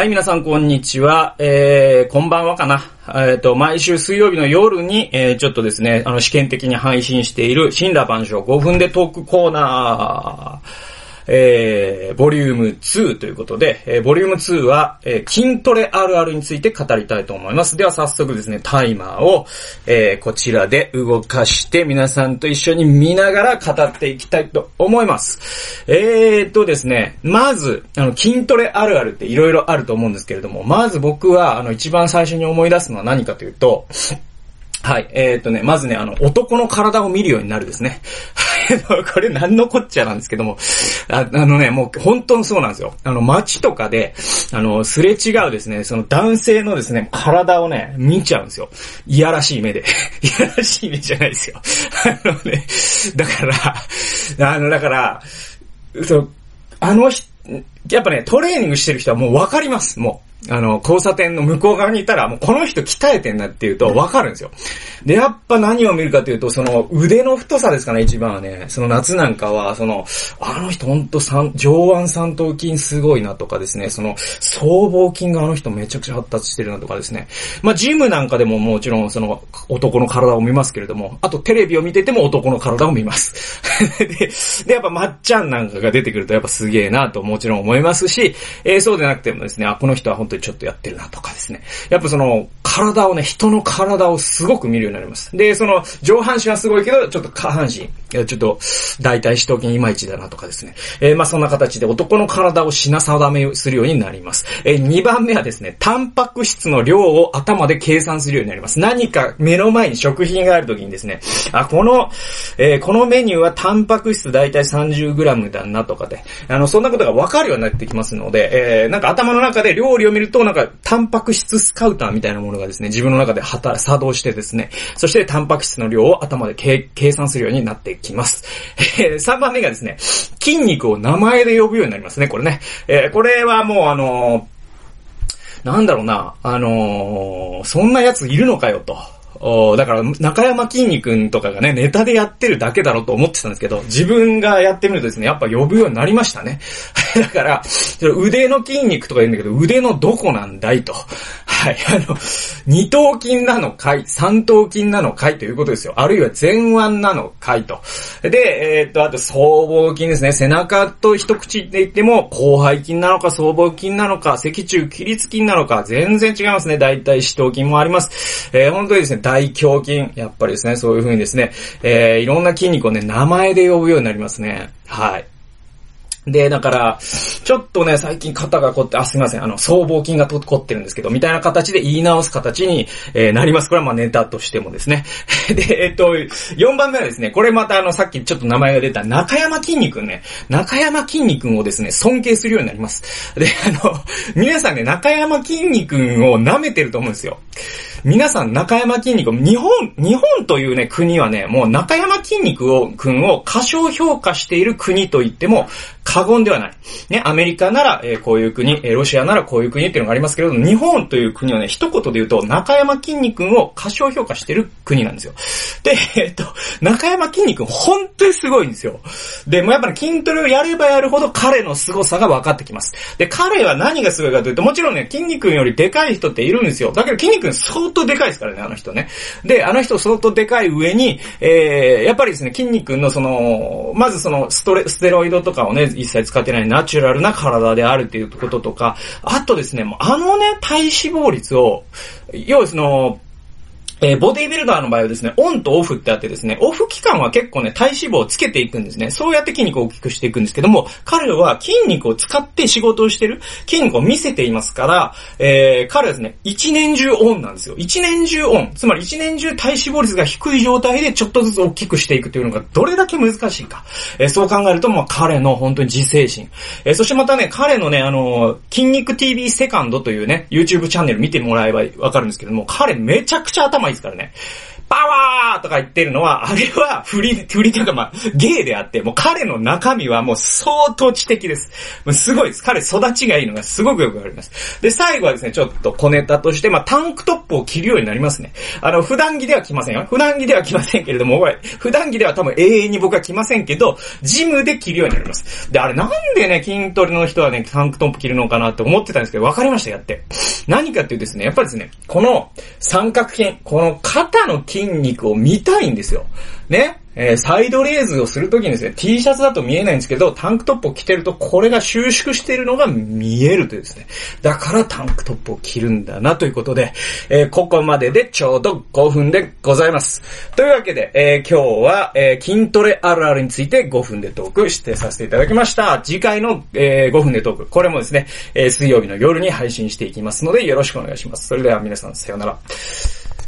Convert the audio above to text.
はい、皆さんこんにちは。えー、こんばんはかな。えっ、ー、と、毎週水曜日の夜に、えー、ちょっとですね、あの、試験的に配信している、新羅万象5分でトークコーナー。えー、ボリューム2ということで、えー、ボリューム2は、えー、筋トレあるあるについて語りたいと思います。では早速ですね、タイマーを、えー、こちらで動かして皆さんと一緒に見ながら語っていきたいと思います。えーとですね、まず、あの、筋トレあるあるって色々あると思うんですけれども、まず僕は、あの、一番最初に思い出すのは何かというと、はい。えー、っとね、まずね、あの、男の体を見るようになるですね。これ何のこっちゃなんですけども、ああのね、もう本当にそうなんですよ。あの、街とかで、あの、すれ違うですね、その男性のですね、体をね、見ちゃうんですよ。いやらしい目で。いやらしい目じゃないですよ。あのね、だから、あの、だから、そう、あの人、やっぱね、トレーニングしてる人はもうわかります、もう。あの、交差点の向こう側にいたら、もうこの人鍛えてんなっていうとわかるんですよ。で、やっぱ何を見るかというと、その腕の太さですかね、一番はね。その夏なんかは、その、あの人ほんと上腕三頭筋すごいなとかですね、その、僧帽筋があの人めちゃくちゃ発達してるなとかですね。まあ、ジムなんかでももちろんその、男の体を見ますけれども、あとテレビを見てても男の体を見ます。で、で、やっぱまっちゃんなんかが出てくるとやっぱすげえなともちろん思いますし、えー、そうでなくてもですね、あ、この人は本当にちょっとやってるなとかですね。やっぱその、体をね、人の体をすごく見るようになります。で、その、上半身はすごいけど、ちょっと下半身、ちょっと、大体死闘筋いまいちだなとかですね。えー、まあそんな形で男の体を品定めするようになります。えー、2番目はですね、タンパク質の量を頭で計算するようになります。何か目の前に食品があるときにですね、あ、この、えー、このメニューはタンパク質大体 30g だなとかで、あの、そんなことがわかるようになってきますので、えー、なんか頭の中で料理を見ると、なんか、タンパク質スカウターみたいなものがですね、自分の中で働、作動してですね、そしてタンパク質の量を頭で計算するようになってきます。えー、3番目がですね、筋肉を名前で呼ぶようになりますね、これね。えー、これはもうあのー、なんだろうな、あのー、そんなやついるのかよと。おだから、中山筋肉とかがね、ネタでやってるだけだろうと思ってたんですけど、自分がやってみるとですね、やっぱ呼ぶようになりましたね。だから、腕の筋肉とか言うんだけど、腕のどこなんだいと。はい、あの、二頭筋なのかい、三頭筋なのかいということですよ。あるいは前腕なのかいと。で、えー、っと、あと、僧帽筋ですね。背中と一口で言っても、広背筋なのか、僧帽筋なのか、脊柱起立筋なのか、全然違いますね。大体四頭筋もあります。えー、本当にですね、大胸筋、やっぱりですね、そういう風にですね、えー、いろんな筋肉をね、名前で呼ぶようになりますね。はい。で、だから、ちょっとね、最近肩が凝って、あ、すいません、あの、僧帽筋が凝ってるんですけど、みたいな形で言い直す形に、えー、なります。これはまあネタとしてもですね。で、えっと、4番目はですね、これまたあの、さっきちょっと名前が出た中山筋肉ね、中山筋肉をですね、尊敬するようになります。で、あの、皆さんね、中山筋肉を舐めてると思うんですよ。皆さん中山筋肉、日本、日本というね、国はね、もう中山筋肉を、くんを過小評価している国と言っても過言ではない。ね、アメリカなら、えー、こういう国、えー、ロシアならこういう国っていうのがありますけれども、日本という国はね、一言で言うと、中山筋肉を過小評価している国なんですよ。で、えっと、中山筋肉本当にすごいんですよ。で、もうやっぱり筋トレをやればやるほど彼の凄さが分かってきます。で、彼は何がすごいかというと、もちろんね、筋肉よりでかい人っているんですよ。だけど筋肉相相当でかいですからね、あの人ね。で、あの人相当でかい上に、えー、やっぱりですね、筋肉のその、まずそのストレ、ステロイドとかをね、一切使ってないナチュラルな体であるっていうこととか、あとですね、あのね、体脂肪率を、要はその、えー、ボディビルダーの場合はですね、オンとオフってあってですね、オフ期間は結構ね、体脂肪をつけていくんですね。そうやって筋肉を大きくしていくんですけども、彼は筋肉を使って仕事をしてる、筋肉を見せていますから、えー、彼はですね、一年中オンなんですよ。一年中オン。つまり一年中体脂肪率が低い状態でちょっとずつ大きくしていくというのがどれだけ難しいか。えー、そう考えると、まあ、彼の本当に自制心。えー、そしてまたね、彼のね、あの筋肉 TV セカンドというね、YouTube チャンネル見てもらえばわかるんですけども、彼めちゃくちゃ頭いですからね。パワーとか言ってるのは、あれは振り、振りというかまあ、ゲイであって、もう彼の中身はもう相当知的です。もうすごいです。彼育ちがいいのがすごくよくわかります。で、最後はですね、ちょっと小ネタとして、まあ、タンクトップを着るようになりますね。あの、普段着では着ませんよ。普段着では着ませんけれども、これ、普段着では多分永遠に僕は着ませんけど、ジムで着るようになります。で、あれなんでね、筋トレの人はね、タンクトップ着るのかなって思ってたんですけど、わかりました、やって。何かっていうですね、やっぱりですね、この三角筋、この肩の筋筋肉を見たいんですよ。ね。えー、サイドレーズをするときにですね、T シャツだと見えないんですけど、タンクトップを着てると、これが収縮しているのが見えるというですね。だからタンクトップを着るんだなということで、えー、ここまででちょうど5分でございます。というわけで、えー、今日は、え筋トレあるあるについて5分でトークしてさせていただきました。次回の、え5分でトーク、これもですね、え水曜日の夜に配信していきますので、よろしくお願いします。それでは皆さん、さようなら。